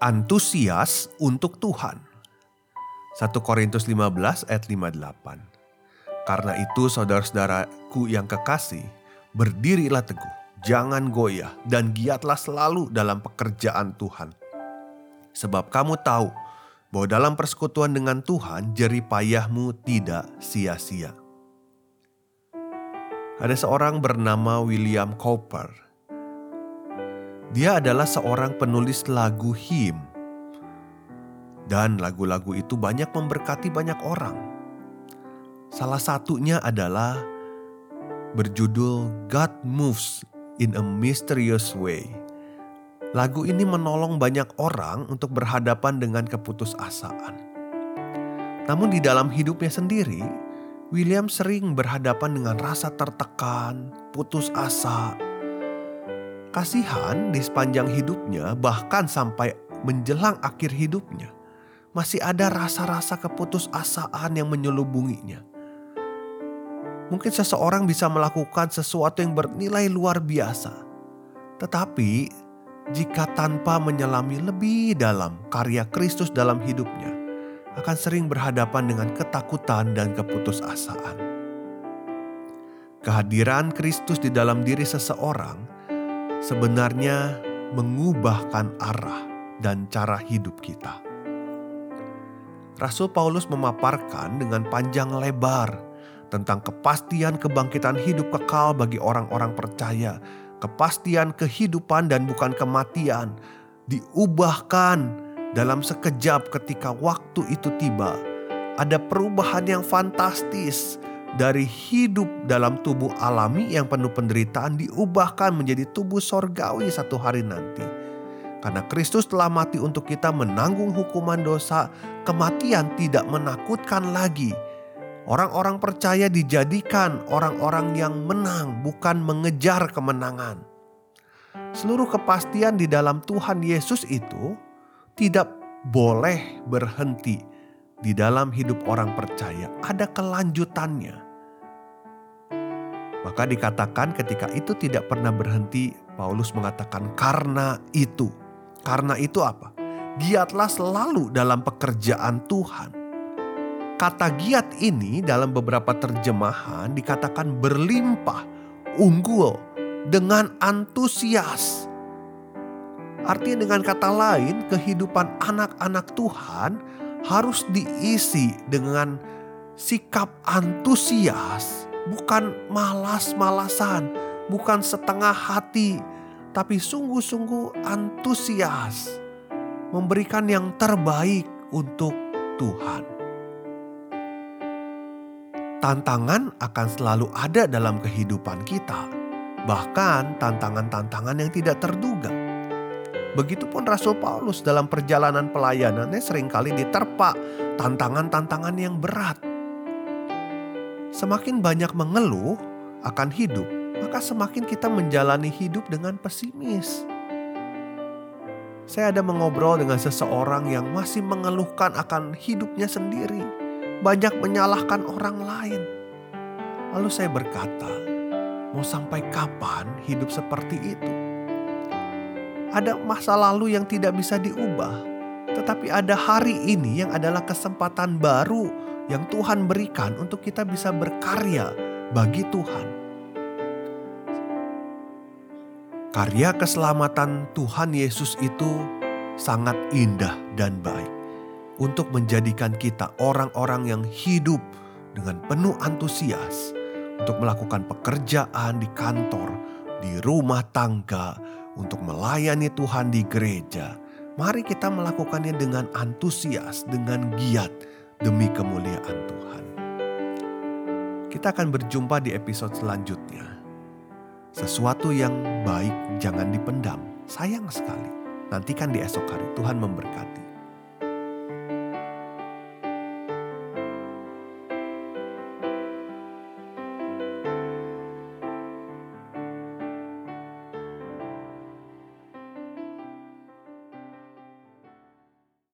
Antusias untuk Tuhan. 1 Korintus 15 ayat 58. Karena itu saudara-saudaraku yang kekasih, berdirilah teguh, jangan goyah dan giatlah selalu dalam pekerjaan Tuhan. Sebab kamu tahu bahwa dalam persekutuan dengan Tuhan jerih payahmu tidak sia-sia. Ada seorang bernama William Cowper dia adalah seorang penulis lagu him. Dan lagu-lagu itu banyak memberkati banyak orang. Salah satunya adalah berjudul God Moves in a Mysterious Way. Lagu ini menolong banyak orang untuk berhadapan dengan keputusasaan. Namun di dalam hidupnya sendiri, William sering berhadapan dengan rasa tertekan, putus asa, Kasihan di sepanjang hidupnya, bahkan sampai menjelang akhir hidupnya, masih ada rasa-rasa keputusasaan yang menyelubunginya. Mungkin seseorang bisa melakukan sesuatu yang bernilai luar biasa, tetapi jika tanpa menyelami lebih dalam karya Kristus dalam hidupnya, akan sering berhadapan dengan ketakutan dan keputusasaan. Kehadiran Kristus di dalam diri seseorang sebenarnya mengubahkan arah dan cara hidup kita. Rasul Paulus memaparkan dengan panjang lebar tentang kepastian kebangkitan hidup kekal bagi orang-orang percaya, kepastian kehidupan dan bukan kematian, diubahkan dalam sekejap ketika waktu itu tiba. Ada perubahan yang fantastis dari hidup dalam tubuh alami yang penuh penderitaan diubahkan menjadi tubuh sorgawi satu hari nanti. Karena Kristus telah mati untuk kita menanggung hukuman dosa, kematian tidak menakutkan lagi. Orang-orang percaya dijadikan orang-orang yang menang, bukan mengejar kemenangan. Seluruh kepastian di dalam Tuhan Yesus itu tidak boleh berhenti di dalam hidup orang percaya. Ada kelanjutannya. Maka dikatakan ketika itu tidak pernah berhenti, Paulus mengatakan karena itu. Karena itu apa? Giatlah selalu dalam pekerjaan Tuhan. Kata giat ini dalam beberapa terjemahan dikatakan berlimpah, unggul, dengan antusias. Artinya dengan kata lain kehidupan anak-anak Tuhan harus diisi dengan sikap antusias bukan malas-malasan, bukan setengah hati, tapi sungguh-sungguh antusias memberikan yang terbaik untuk Tuhan. Tantangan akan selalu ada dalam kehidupan kita, bahkan tantangan-tantangan yang tidak terduga. Begitupun Rasul Paulus dalam perjalanan pelayanannya sering kali diterpa tantangan-tantangan yang berat Semakin banyak mengeluh akan hidup, maka semakin kita menjalani hidup dengan pesimis. Saya ada mengobrol dengan seseorang yang masih mengeluhkan akan hidupnya sendiri, banyak menyalahkan orang lain. Lalu saya berkata, "Mau sampai kapan hidup seperti itu?" Ada masa lalu yang tidak bisa diubah, tetapi ada hari ini yang adalah kesempatan baru yang Tuhan berikan untuk kita bisa berkarya bagi Tuhan. Karya keselamatan Tuhan Yesus itu sangat indah dan baik untuk menjadikan kita orang-orang yang hidup dengan penuh antusias untuk melakukan pekerjaan di kantor, di rumah tangga, untuk melayani Tuhan di gereja. Mari kita melakukannya dengan antusias, dengan giat, demi kemuliaan Tuhan. Kita akan berjumpa di episode selanjutnya. Sesuatu yang baik jangan dipendam. Sayang sekali. Nantikan di esok hari. Tuhan memberkati.